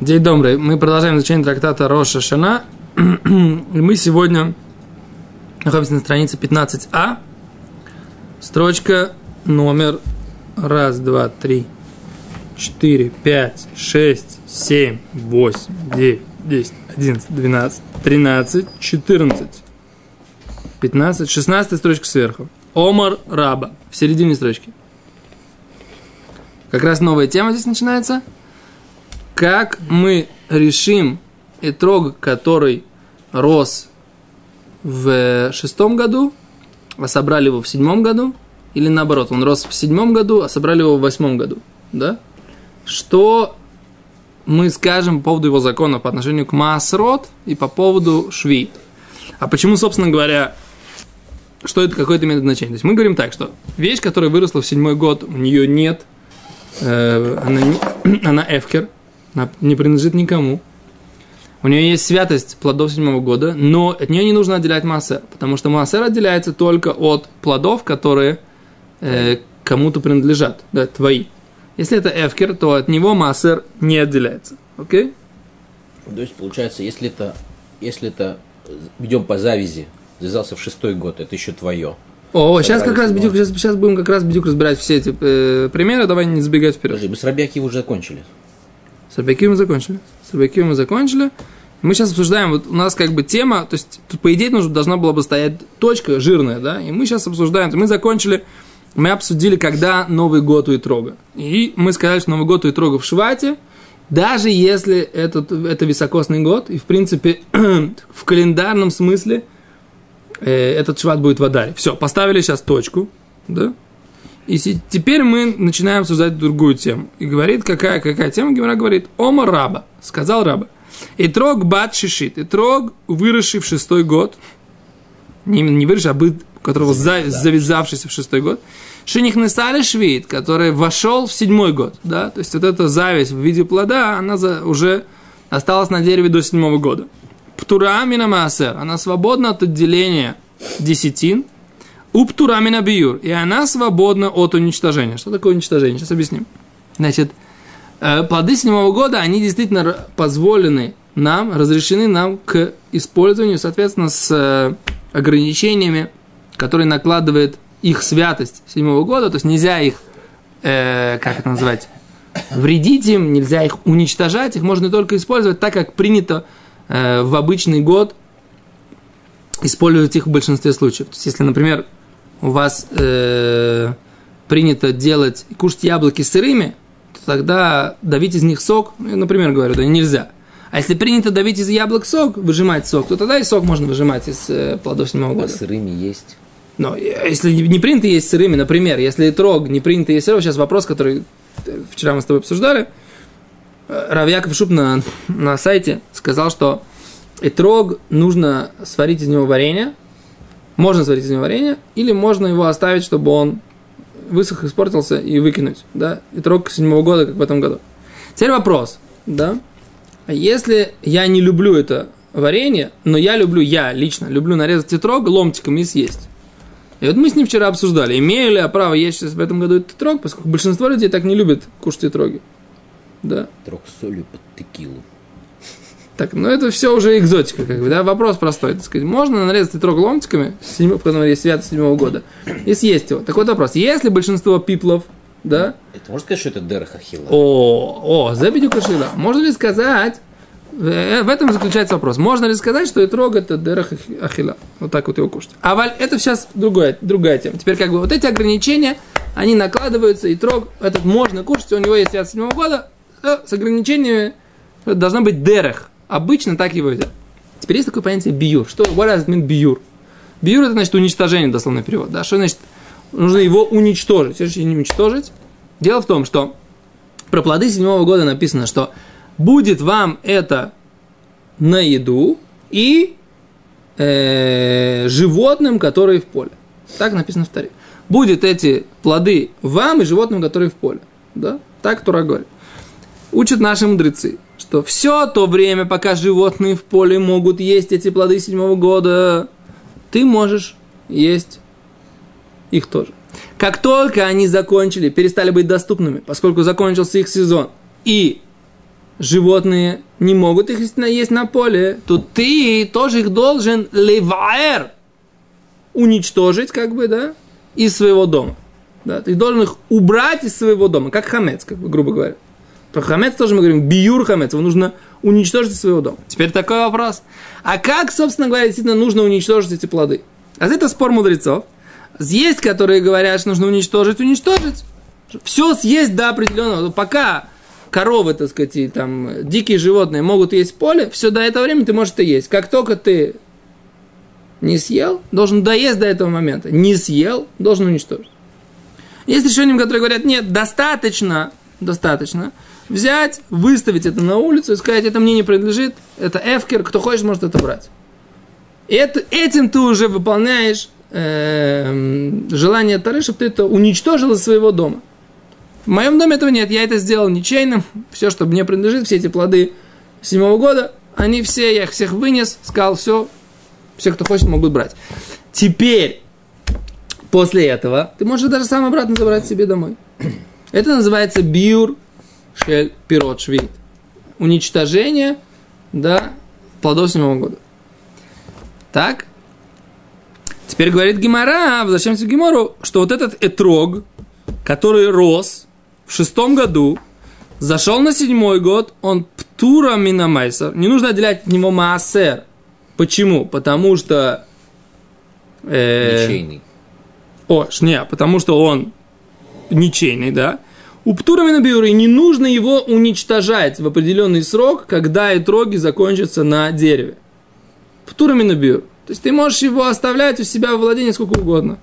День добрый. Мы продолжаем изучение трактата Роша Шана. И мы сегодня находимся на странице 15а. Строчка номер раз, два, три, четыре, пять, шесть, семь, восемь, девять, десять, одиннадцать, двенадцать, тринадцать, четырнадцать, пятнадцать, шестнадцатая строчка сверху. Омар Раба. В середине строчки. Как раз новая тема здесь начинается – как мы решим итрог, который рос в шестом году, а собрали его в седьмом году, или наоборот, он рос в седьмом году, а собрали его в восьмом году, да? Что мы скажем по поводу его закона по отношению к Маасрот и по поводу Шви. А почему, собственно говоря, что это какое-то имеет значение? То есть мы говорим так, что вещь, которая выросла в седьмой год, у нее нет, э, она, она эфкер, она не принадлежит никому. У нее есть святость плодов седьмого года, но от нее не нужно отделять массер, потому что массер отделяется только от плодов, которые э, кому-то принадлежат, да, твои. Если это эфкер, то от него массер не отделяется. Окей? То есть, получается, если это, если это идем по завязи, завязался в шестой год, это еще твое. О, сейчас как раз бедюк, сейчас, сейчас будем как раз бедюк разбирать все эти э, примеры, давай не забегать вперед. Подожди, мы с Рабиаки уже закончили. С Рабиакивом мы закончили. С Рабиакивом мы закончили. Мы сейчас обсуждаем, вот у нас как бы тема, то есть тут по идее нужно, должна была бы стоять точка жирная, да, и мы сейчас обсуждаем, мы закончили, мы обсудили, когда Новый год у Итрога. И мы сказали, что Новый год у Итрога в Швате, даже если этот, это високосный год, и в принципе в календарном смысле э, этот шват будет в Адаре. Все, поставили сейчас точку, да, и теперь мы начинаем обсуждать другую тему. И говорит, какая, какая тема? Гимара говорит, Ома раба, сказал раба. И трог бат шишит, и трог, выросший в шестой год, не, не выросший, а быт, которого за, завязавшийся в шестой год, Шиних Несали Швид, который вошел в седьмой год, да, то есть вот эта зависть в виде плода, она за, уже осталась на дереве до седьмого года. Птура Минамасер, она свободна от отделения десятин, Уптурамина биюр. И она свободна от уничтожения. Что такое уничтожение? Сейчас объясним. Значит, э, плоды седьмого года, они действительно позволены нам, разрешены нам к использованию, соответственно, с э, ограничениями, которые накладывает их святость седьмого года. То есть нельзя их, э, как это называть, вредить им, нельзя их уничтожать, их можно только использовать так, как принято э, в обычный год использовать их в большинстве случаев. То есть, если, например, у вас э, принято делать, кушать яблоки сырыми, то тогда давить из них сок, например, говорю, да, нельзя. А если принято давить из яблок сок, выжимать сок, то тогда и сок можно выжимать из э, плодов седьмого года. А сырыми есть. Но если не принято есть сырыми, например, если трог не принято есть сырым, сейчас вопрос, который э, вчера мы с тобой обсуждали, э, Равьяков Шуб на, на сайте сказал, что этрог нужно сварить из него варенье, можно сварить из него варенье, или можно его оставить, чтобы он высох, испортился и выкинуть. Да? И трог седьмого года, как в этом году. Теперь вопрос. Да? А если я не люблю это варенье, но я люблю, я лично люблю нарезать тетрог ломтиком и съесть. И вот мы с ним вчера обсуждали, имею ли я право есть сейчас в этом году этот тетрог, поскольку большинство людей так не любят кушать тетроги. Да. Трог с солью под текилу. Так, ну это все уже экзотика, как бы, да, вопрос простой, так сказать, можно нарезать итрог ломтиками, в котором есть свято седьмого года, и съесть его. Так вот вопрос, если большинство пиплов, да? Это можно сказать, что это дерах ахила? О, о, забедю кашила. Можно ли сказать, э, в этом заключается вопрос, можно ли сказать, что итрог это дерах ахила, вот так вот его кушать. А валь, это сейчас другая, другая тема. Теперь как бы вот эти ограничения, они накладываются, и трог этот можно кушать, у него есть свято седьмого года, э, с ограничениями должна быть дерех, Обычно так его едят. Теперь есть такое понятие биюр. Что, what does it mean биюр? Биюр это значит уничтожение, дословный перевод. Да? Что значит? Нужно его уничтожить. Что значит уничтожить? Дело в том, что про плоды седьмого года написано, что будет вам это на еду и э, животным, которые в поле. Так написано в Таре. Будет эти плоды вам и животным, которые в поле. Да? Так Тура говорит. Учат наши мудрецы что все то время, пока животные в поле могут есть эти плоды седьмого года, ты можешь есть их тоже. Как только они закончили, перестали быть доступными, поскольку закончился их сезон, и животные не могут их есть на поле, то ты тоже их должен леваэр уничтожить, как бы, да, из своего дома. Да, ты должен их убрать из своего дома, как хамец, как бы, грубо говоря. Про хамец тоже мы говорим, биюр хамец, его нужно уничтожить из своего дома. Теперь такой вопрос. А как, собственно говоря, действительно нужно уничтожить эти плоды? А это спор мудрецов. Есть, которые говорят, что нужно уничтожить, уничтожить. Все съесть до определенного. Пока коровы, так сказать, и там дикие животные могут есть поле, все до этого времени ты можешь это есть. Как только ты не съел, должен доесть до этого момента. Не съел, должен уничтожить. Есть решения, которые говорят, нет, достаточно, достаточно взять, выставить это на улицу и сказать, это мне не принадлежит, это эфкер, кто хочет, может это брать. И это, этим ты уже выполняешь э, желание Тары, чтобы ты это уничтожил из своего дома. В моем доме этого нет, я это сделал ничейным, все, что мне принадлежит, все эти плоды седьмого года, они все, я их всех вынес, сказал, все, все, кто хочет, могут брать. Теперь, после этого, ты можешь даже сам обратно забрать себе домой. Это называется биур шель пирот швид. Уничтожение, да, плодов седьмого года. Так? Теперь говорит Гимара, возвращаемся к Гимору, что вот этот этрог, который рос в шестом году, зашел на седьмой год, он птура минамайсер. Не нужно отделять от него маасер. Почему? Потому что... Э, ничейный. О, не, потому что он ничейный, да? У птура биуры не нужно его уничтожать в определенный срок, когда этроги закончатся на дереве. Птура биур. То есть ты можешь его оставлять у себя в владении сколько угодно.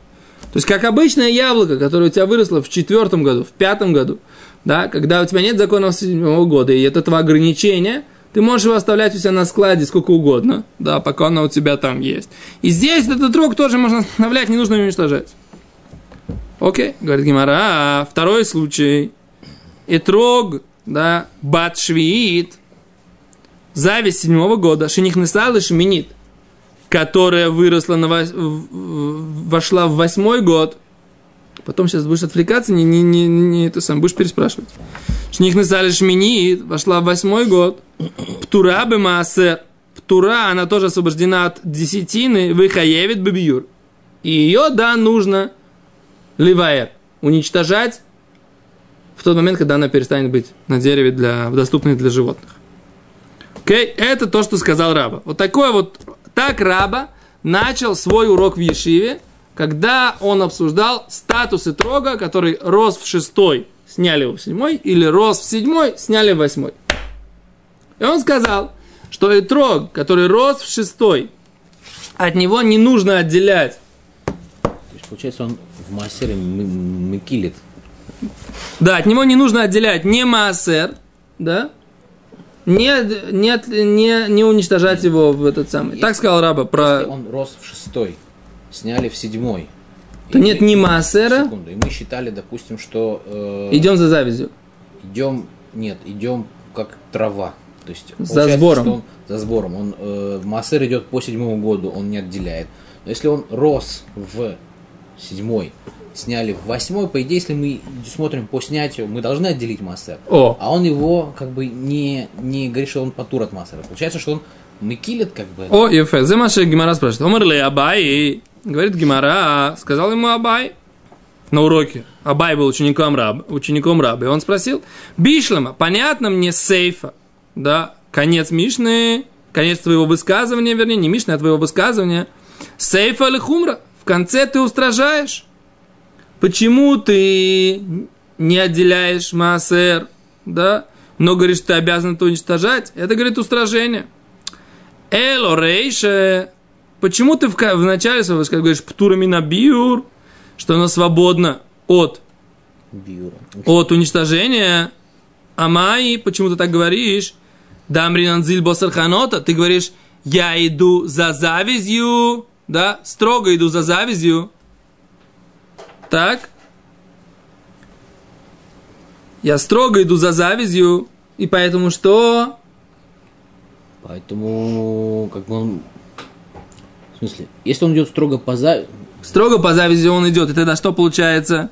То есть, как обычное яблоко, которое у тебя выросло в четвертом году, в пятом году, да, когда у тебя нет закона седьмого года и от этого ограничения – ты можешь его оставлять у себя на складе сколько угодно, да, пока оно у тебя там есть. И здесь этот рог тоже можно оставлять, не нужно его уничтожать. Окей, говорит Гимара. А второй случай. Этрог, да, батшвиит, зависть седьмого года, шиних несал шминит, которая выросла на вось... вошла в восьмой год. Потом сейчас будешь отвлекаться, не, не, не, не это сам, будешь переспрашивать. Шних несали шминит, вошла в восьмой год. Птура бы. Птура, она тоже освобождена от десятины, выхаевит бабиюр. И ее, да, нужно ливаер, уничтожать в тот момент, когда она перестанет быть на дереве, для, доступной для животных. Окей, okay? это то, что сказал Раба. Вот такой вот, так Раба начал свой урок в Ешиве, когда он обсуждал статусы трога, который рос в шестой, сняли его в седьмой, или рос в седьмой, сняли в восьмой. И он сказал, что этрог, который рос в шестой, от него не нужно отделять. То есть, получается, он в маасере мыкилит. Да, от него не нужно отделять не маасер, да, не, не, не, не уничтожать его в этот самый. Если, так сказал Раба про... Если он рос в шестой, сняли в седьмой. То нет ни маасера. Секунду. И мы считали, допустим, что... Э, идем за завязью. Идем, нет, идем как трава. То есть, за сбором. Он, за сбором. Он, э, массер идет по седьмому году, он не отделяет. Но если он рос в седьмой, сняли в восьмой, по идее, если мы смотрим по снятию, мы должны отделить массер. О. А он его как бы не, не говорит, что он потур от массера. Получается, что он мыкилит как бы. О, Ефе, за Маша Гимара спрашивает. Омар ли Абай? Говорит Гимара, сказал ему Абай на уроке. Абай был учеником раб, учеником раба. И он спросил, Бишлама, понятно мне сейфа, да, конец Мишны, конец твоего высказывания, вернее, не Мишны, а твоего высказывания. Сейфа или хумра. В конце ты устражаешь. Почему ты не отделяешь маасер, да, но говоришь, ты обязан это уничтожать? Это, говорит, устражение. Эло рейше. Почему ты в, в начале своего говоришь птурами на биур, что она свободна от, Биура. от уничтожения? Амай, почему ты так говоришь? Дамрин Анзиль Босарханота, ты говоришь, я иду за завязью, да, строго иду за завязью. Так? Я строго иду за завязью, и поэтому что? Поэтому, как бы он... В смысле, если он идет строго по завязи... Строго по завязи он идет, и тогда что получается?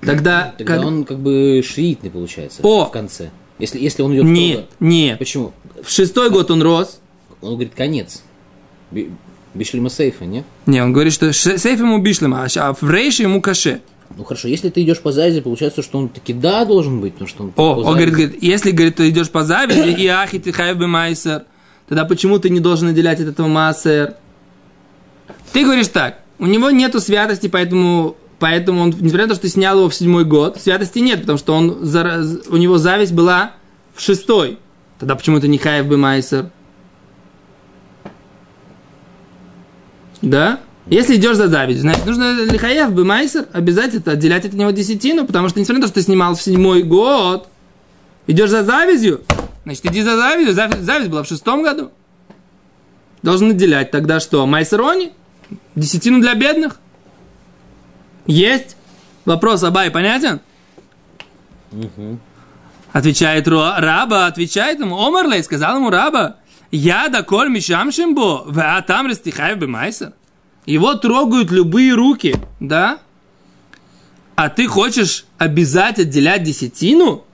Тогда... Тогда как... он как бы шиитный получается О! в конце. Если, если он идет Нет, строго- нет. Почему? В шестой год он рос. Он говорит, конец. Би- Бишлима сейфа, нет? Не, он говорит, что сейф ему бишлем, а в рейше ему каше. Ну хорошо, если ты идешь по завязи, получается, что он таки да должен быть, потому что он О, он говорит, говорит, если, говорит, ты идешь по завязи, и ахи ты хайбе майсер, тогда почему ты не должен отделять от этого массер? Ты говоришь так, у него нету святости, поэтому, поэтому он, несмотря на то, что ты снял его в седьмой год, святости нет, потому что он, у него зависть была в шестой. Тогда почему ты не хайб бы майсер? Да? Если идешь за зависть, значит, нужно лихаев бы майсер обязательно отделять от него десятину, потому что, несмотря на то, что ты снимал в седьмой год, идешь за завистью, значит, иди за завистью, зависть, зависть была в шестом году. Должен отделять тогда что? Майсерони? Десятину для бедных? Есть? Вопрос Абай понятен? Отвечает Ро- раба, отвечает ему, Омарлей, сказал ему раба, я да коль мишам шимбо, а там растихаев бы майсер. Его трогают любые руки, да? А ты хочешь обязать отделять десятину?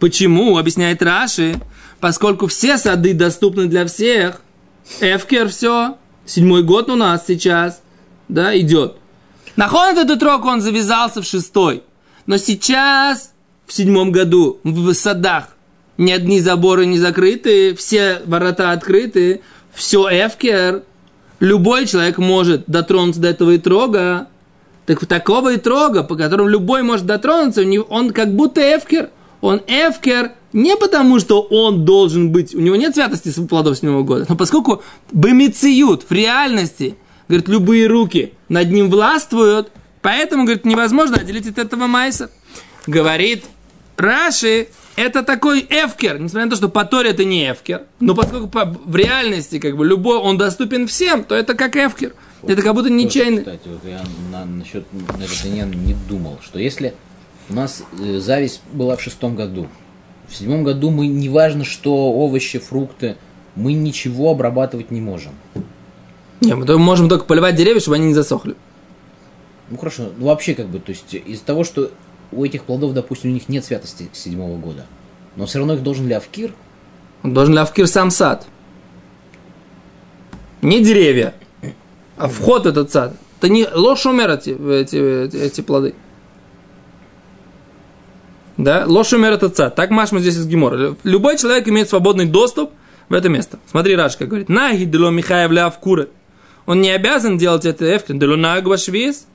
Почему? Объясняет Раши. Поскольку все сады доступны для всех. Эфкер все. Седьмой год у нас сейчас. Да, идет. Нахон этот трог, он завязался в шестой. Но сейчас, в седьмом году, в садах, ни одни заборы не закрыты, все ворота открыты, все эфкер. Любой человек может дотронуться до этого итрога. Так такого итрога, по которому любой может дотронуться, он как будто эфкер. Он эфкер не потому, что он должен быть, у него нет святости с плодов седьмого года, но поскольку бемициют в реальности, говорит, любые руки над ним властвуют, поэтому, говорит, невозможно отделить от этого майса. Говорит Раши, это такой эфкер, несмотря на то, что по Торе это не эфкер, но поскольку по- в реальности как бы любой, он доступен всем, то это как эфкер. Это как будто ничейный. Кстати, вот я на, насчет на этот иньян не думал, что если у нас э, зависть была в шестом году, в седьмом году мы, неважно что, овощи, фрукты, мы ничего обрабатывать не можем. Не, мы можем только поливать деревья, чтобы они не засохли. Ну хорошо, ну вообще как бы, то есть из-за того, что у этих плодов, допустим, у них нет святости седьмого года, но все равно их должен ли Авкир? Он должен лавкир сам сад. Не деревья, а вход в этот сад. Это не лошумер эти, эти, эти, эти плоды. Да, лошумер этот сад. Так Машма здесь из Гемора. Любой человек имеет свободный доступ в это место. Смотри, Рашка говорит, наги дело Михаев ляв Он не обязан делать это эфкин. Дело нагвашвис.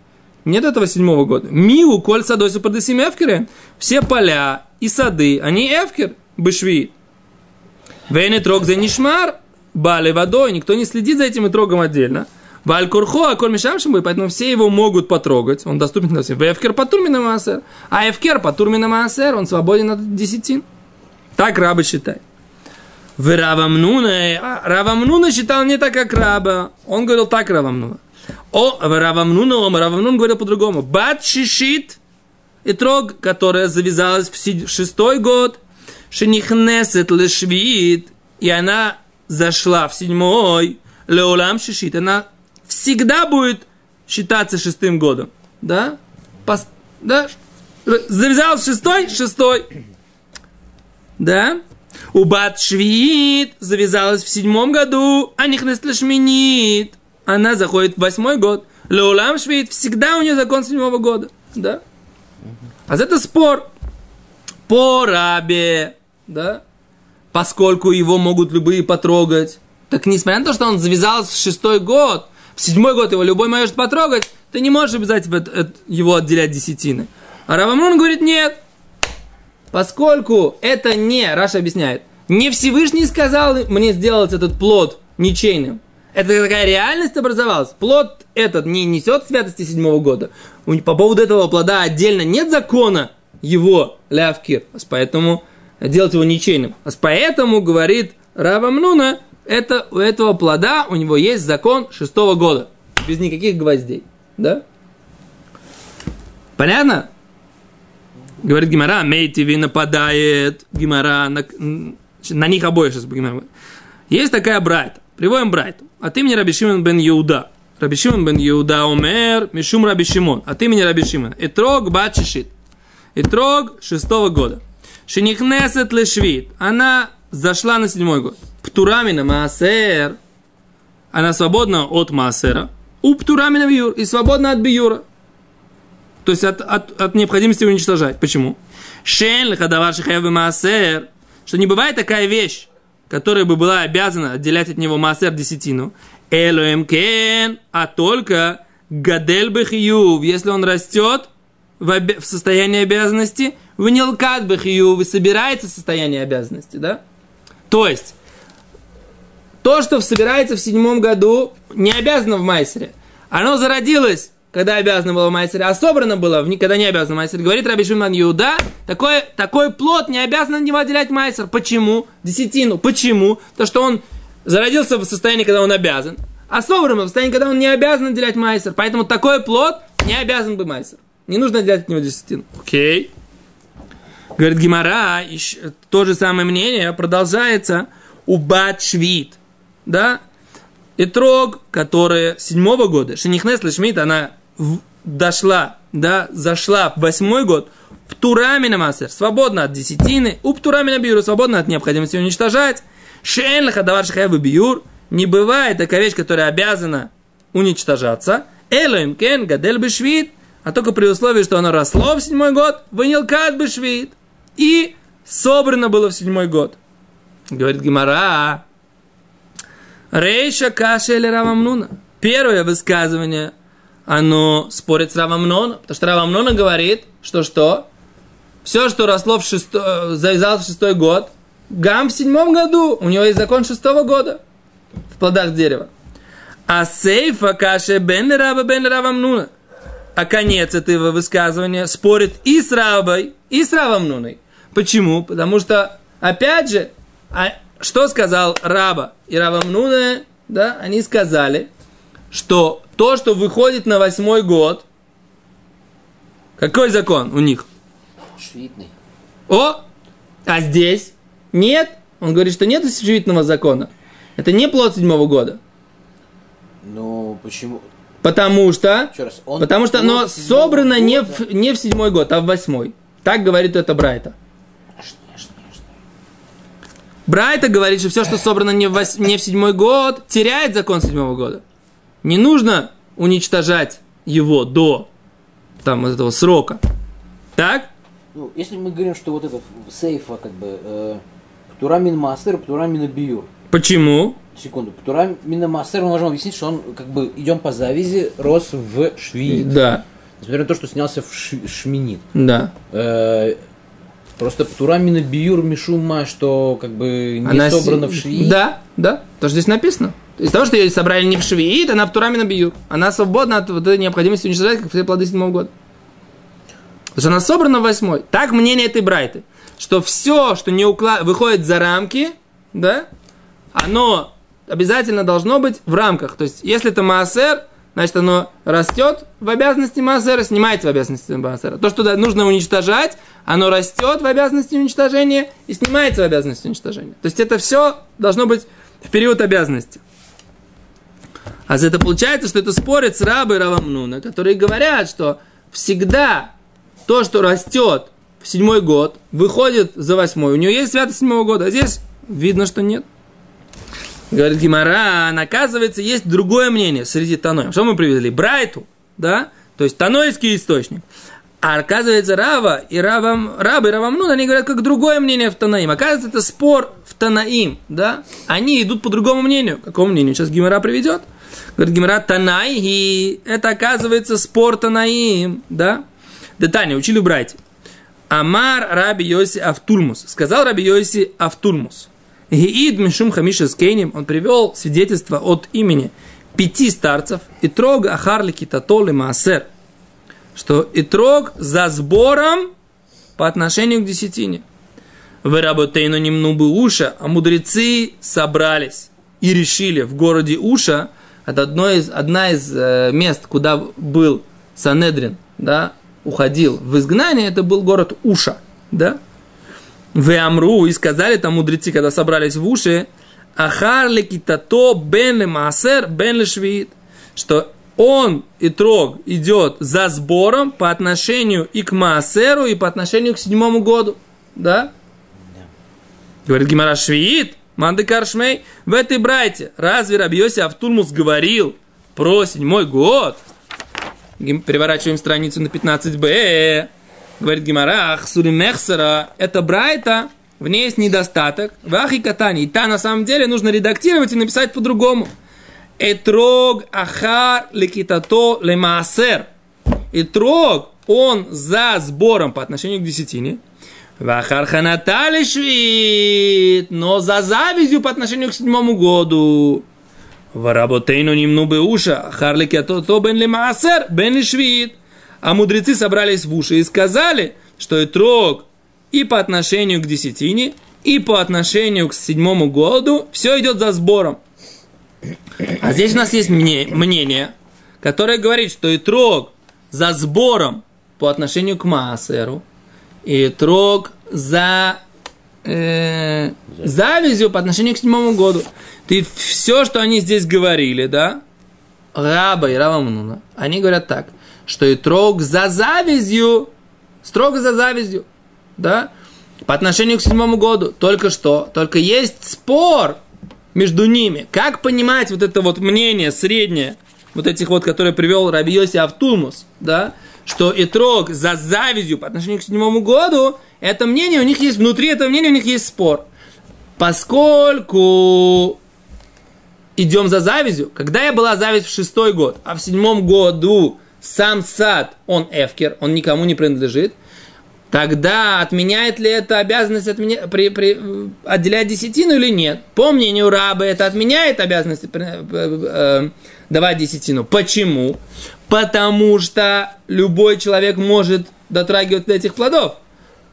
Нет этого седьмого года. Миу коль садойся под эфкере. Все поля и сады, они эфкер, бышви. Вейны трог за нишмар, бали водой, никто не следит за этим и трогом отдельно. Валь курхо, а коль мишамшим, поэтому все его могут потрогать, он доступен для всех. Эфкер по турмина маасер, а эфкер по турмина маасер, он свободен от десятин. Так рабы считают. В Равамнуна, Равамнуна считал не так, как раба. Он говорил так Равамнуна. О, Равамнуна, он Равамнун говорил по-другому. Бат шишит, и трог, которая завязалась в шестой год, шенихнесет лешвит, и она зашла в седьмой, леолам шишит, она всегда будет считаться шестым годом. Да? Пос- да? Завязалась в шестой, шестой. Да? У Бат Швиит завязалась в седьмом году, а Нихнес Лешминит. Она заходит в восьмой год. Леулам Швиит всегда у нее закон седьмого года. Да? А это спор по рабе, да? Поскольку его могут любые потрогать. Так несмотря на то, что он завязался в шестой год, в седьмой год его любой может потрогать, ты не можешь обязательно его отделять десятины. А Равамун говорит, нет, Поскольку это не, Раша объясняет, не Всевышний сказал мне сделать этот плод ничейным. Это такая реальность образовалась. Плод этот не несет святости седьмого года. По поводу этого плода отдельно нет закона его лявкир. Поэтому делать его ничейным. Поэтому, говорит Рава Мнуна, это, у этого плода у него есть закон шестого года. Без никаких гвоздей. Да? Понятно? Говорит Гимара, Мейтиви нападает, Гимара на, на них обоих сейчас Гимара. Есть такая брайта, приводим брайту. От имени Раби Шимон бен Иуда. Раби Шимон бен Иуда умер, Мишум Раби Шимон. От имени Раби Шимон. Итрог бачишит. Итрог шестого года. Шинихнесет лешвит. Она зашла на седьмой год. Птурамина маасер. Она свободна от маасера. У птурамина биюр. И свободна от биюра. То есть от, от, от необходимости уничтожать. Почему? Шен лихадавар шихаев маасер. Что не бывает такая вещь, которая бы была обязана отделять от него маасер десятину. Элоем кен, а только гадель бехиюв, если он растет в, обе- в состоянии обязанности, в нилкат бехиюв, и собирается в состоянии обязанности, да? То есть, то, что собирается в седьмом году, не обязано в майсере. Оно зародилось, когда обязано было в майсере, а собрано было, в, когда не обязано в майсере. Говорит Раби Шиман Иуда, такой, такой плод не обязан от него отделять майсер. Почему? Десятину. Почему? То, что он зародился в состоянии, когда он обязан, а собран в состоянии, когда он не обязан отделять майсер. Поэтому такой плод не обязан бы майсер. Не нужно отделять от него десятину. Окей. Говорит Гимара, то же самое мнение продолжается у Бат Швид. Да? Итрог, которая седьмого года, Шенихнес Лешмит, она дошла, да, зашла в восьмой год, Птурамина Масер, свободна от десятины, у Птурамина Биюра, свободна от необходимости уничтожать, Шен Лахадавар Шахаева Биюр, не бывает такая вещь, которая обязана уничтожаться, Элоим Кен Гадель Бешвит, а только при условии, что оно росло в седьмой год, Ванилкат Бешвит, и собрано было в седьмой год. Говорит Гимара, Рейша Каша или Равамнуна. Первое высказывание, оно спорит с Равамнона, потому что Равамнона говорит, что что? Все, что росло в шестой, завязалось в шестой год, гам в седьмом году, у него есть закон шестого года в плодах дерева. А сейфа каше бен раба бен равамнуна. А конец этого высказывания спорит и с рабой, и с равамнуной. Почему? Потому что, опять же, а что сказал раба и равамнуна, да, они сказали, что то, что выходит на восьмой год, какой закон у них? Швидный. О, а здесь нет. Он говорит, что нет швидного закона. Это не плод седьмого года. Ну, почему? Потому что, Еще раз, он потому что оно собрано не в, не в седьмой год, а в восьмой. Так говорит это Брайта. Брайта говорит, что все, что собрано не в, вось- не в седьмой год, теряет закон седьмого года. Не нужно уничтожать его до там, этого срока. Так? Ну, если мы говорим, что вот это сейфа, как бы, э, Птурамин Мастер, Птурамин Биюр. Почему? Секунду. Птурамин Мастер мы можем объяснить, что он, как бы, идем по завязи, рос в Швид. Да, Несмотря на то, что снялся в Ш- Шминит. да. Э, Просто Птурамина Биюр Мишума, что как бы не Она собрана с- в швии. Да, да. То, что здесь написано. Из того, что ее собрали не в швеит, она в Турамина бьют. Она свободна от вот этой необходимости уничтожать, как все плоды седьмого года. Потому что она собрана в восьмой. Так мнение этой Брайты. Что все, что не укла... выходит за рамки, да, оно обязательно должно быть в рамках. То есть, если это Маасер, значит, оно растет в обязанности Маасера, снимается в обязанности Маасера. То, что нужно уничтожать, оно растет в обязанности уничтожения и снимается в обязанности уничтожения. То есть, это все должно быть в период обязанности. А это получается, что это спорит с рабой Равамнуна, которые говорят, что всегда то, что растет в седьмой год, выходит за восьмой. У нее есть святость седьмого года, а здесь видно, что нет. Говорит Гимара, оказывается, есть другое мнение среди Таноем. Что мы привели? Брайту, да? То есть Танойский источник. А оказывается, Рава и Равам, Раба и Равамнун, они говорят, как другое мнение в Танаим. Оказывается, это спор в Танаим, да? Они идут по другому мнению. Какому мнению? Сейчас Гимара приведет. Говорит Гимара, Танай, и это оказывается спор Танаим, да? Детально, учили в Брайте. Амар Раби Йоси Автульмус. Сказал Раби Йоси Автульмус. Гиид Мишум Хамиша Скейним, он привел свидетельство от имени пяти старцев, и трог Ахарли Китатол и Маасер, что Итрог за сбором по отношению к десятине. В Работейну немнубы Уша, а мудрецы собрались и решили в городе Уша, это одно из, одна из э, мест, куда был Санедрин, да, уходил. В изгнание, это был город Уша, да, в Амру, и сказали там мудрецы, когда собрались в уши, Ахар китато бен ле маасер бен ле швид, что он, и трог, идет за сбором по отношению и к маасеру, и по отношению к седьмому году, да, Говорит Гимара Швиит, Манды Каршмей, в этой брайте, разве Рабьоси Автулмус говорил про седьмой год? Переворачиваем страницу на 15б. Говорит Гимара, Ахсури Мехсера, это брайта, в ней есть недостаток. Вахи катани. И та на самом деле нужно редактировать и написать по-другому. Этрог ахар лекитато лемаасер. Этрог, он за сбором по отношению к десятине. Вахар ханатали швид, но за завязью по отношению к седьмому году. Ваработейну нимну бы уша, харлики то бен лемаасер, бен швид. А мудрецы собрались в уши и сказали, что и трог и по отношению к десятине, и по отношению к седьмому году все идет за сбором. А здесь у нас есть мнение, которое говорит, что и трог за сбором по отношению к Маасеру, и трог за э, завязью по отношению к седьмому году. Ты все, что они здесь говорили, да, Раба и Рава Мнуна, они говорят так, что и трог за завязью, строго за завязью да, по отношению к седьмому году. Только что, только есть спор между ними. Как понимать вот это вот мнение среднее, вот этих вот, которые привел Раби Йоси Автулмус, да, что Итрог за завязью по отношению к седьмому году, это мнение, у них есть, внутри этого мнения у них есть спор. Поскольку идем за завязью, когда я была зависть в шестой год, а в седьмом году сам сад, он эфкер, он никому не принадлежит, Тогда отменяет ли это обязанность отменя... при, при... отделять десятину или нет? По мнению раба, это отменяет обязанность э, э, давать десятину. Почему? Потому что любой человек может дотрагиваться до этих плодов.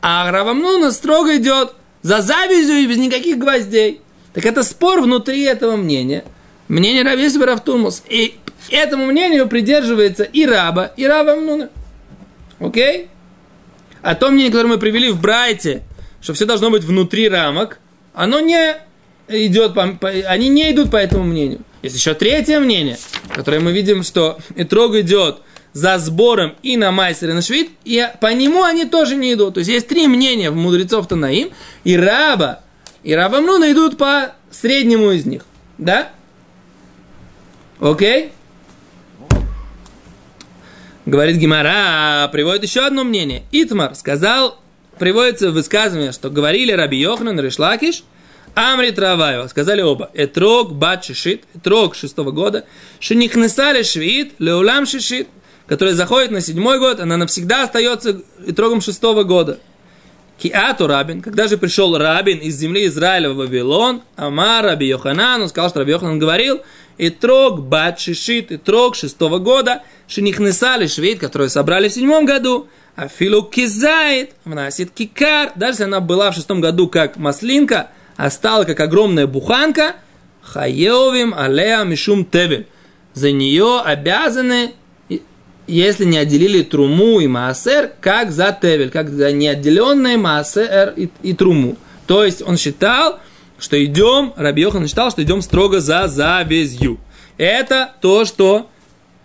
А Равамнуна строго идет за завязью и без никаких гвоздей. Так это спор внутри этого мнения. Мнение Рависба Равтумус. И этому мнению придерживается и раба, и Равамнуна. Окей? А то мнение, которое мы привели в Брайте, что все должно быть внутри рамок, оно не идет по, по, они не идут по этому мнению. Есть еще третье мнение, которое мы видим, что Итрог идет за сбором и на Майсер, и на Швид, и по нему они тоже не идут. То есть есть три мнения в мудрецов Танаим, и Раба, и Раба Мнуна идут по среднему из них. Да? Окей? Говорит Гимара, приводит еще одно мнение. Итмар сказал, приводится высказывание, что говорили Раби Йохнан Ришлакиш, Амри Траваева, сказали оба, Этрог бат шишит, Этрог шестого года, Шинихнесали швид, Леулам шишит, который заходит на седьмой год, она навсегда остается Этрогом шестого года. Киату Рабин, когда же пришел Рабин из земли Израиля в Вавилон, Амар Раби Йоханан, он сказал, что Раби Йоханан говорил, и трог бат шишит, и трог шестого года, шинихнесали швейт, которые собрали в седьмом году, а филу кизайт, вносит кикар, даже если она была в шестом году как маслинка, а стала как огромная буханка, хаевим алея мишум тевель. За нее обязаны, если не отделили труму и маасер, как за тевель, как за неотделенные маасер и, и труму. То есть он считал, что идем, Раби Йохан считал, что идем строго за завязью. Это то, что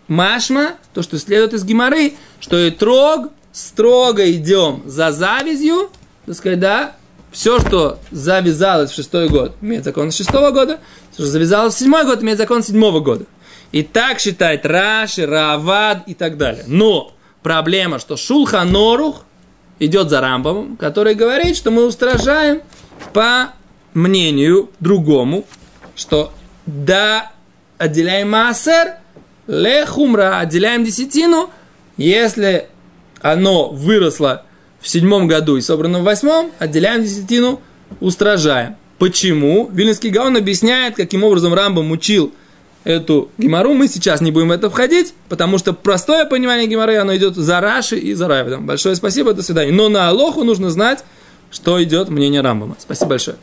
Машма, то, что следует из Гимары, что и трог, строго идем за завязью, так сказать, да, все, что завязалось в шестой год, имеет закон шестого года, все, что завязалось в седьмой год, имеет закон седьмого года. И так считает Раши, Равад и так далее. Но проблема, что Шулханорух идет за Рамбомом, который говорит, что мы устражаем по мнению другому, что да, отделяем маасер, лехумра, отделяем десятину, если оно выросло в седьмом году и собрано в восьмом, отделяем десятину, устражаем. Почему? Вильнинский Гаон объясняет, каким образом Рамбам учил эту гемору. Мы сейчас не будем в это входить, потому что простое понимание геморы, оно идет за Раши и за Равидом. Большое спасибо, до свидания. Но на Алоху нужно знать, что идет мнение Рамбама. Спасибо большое.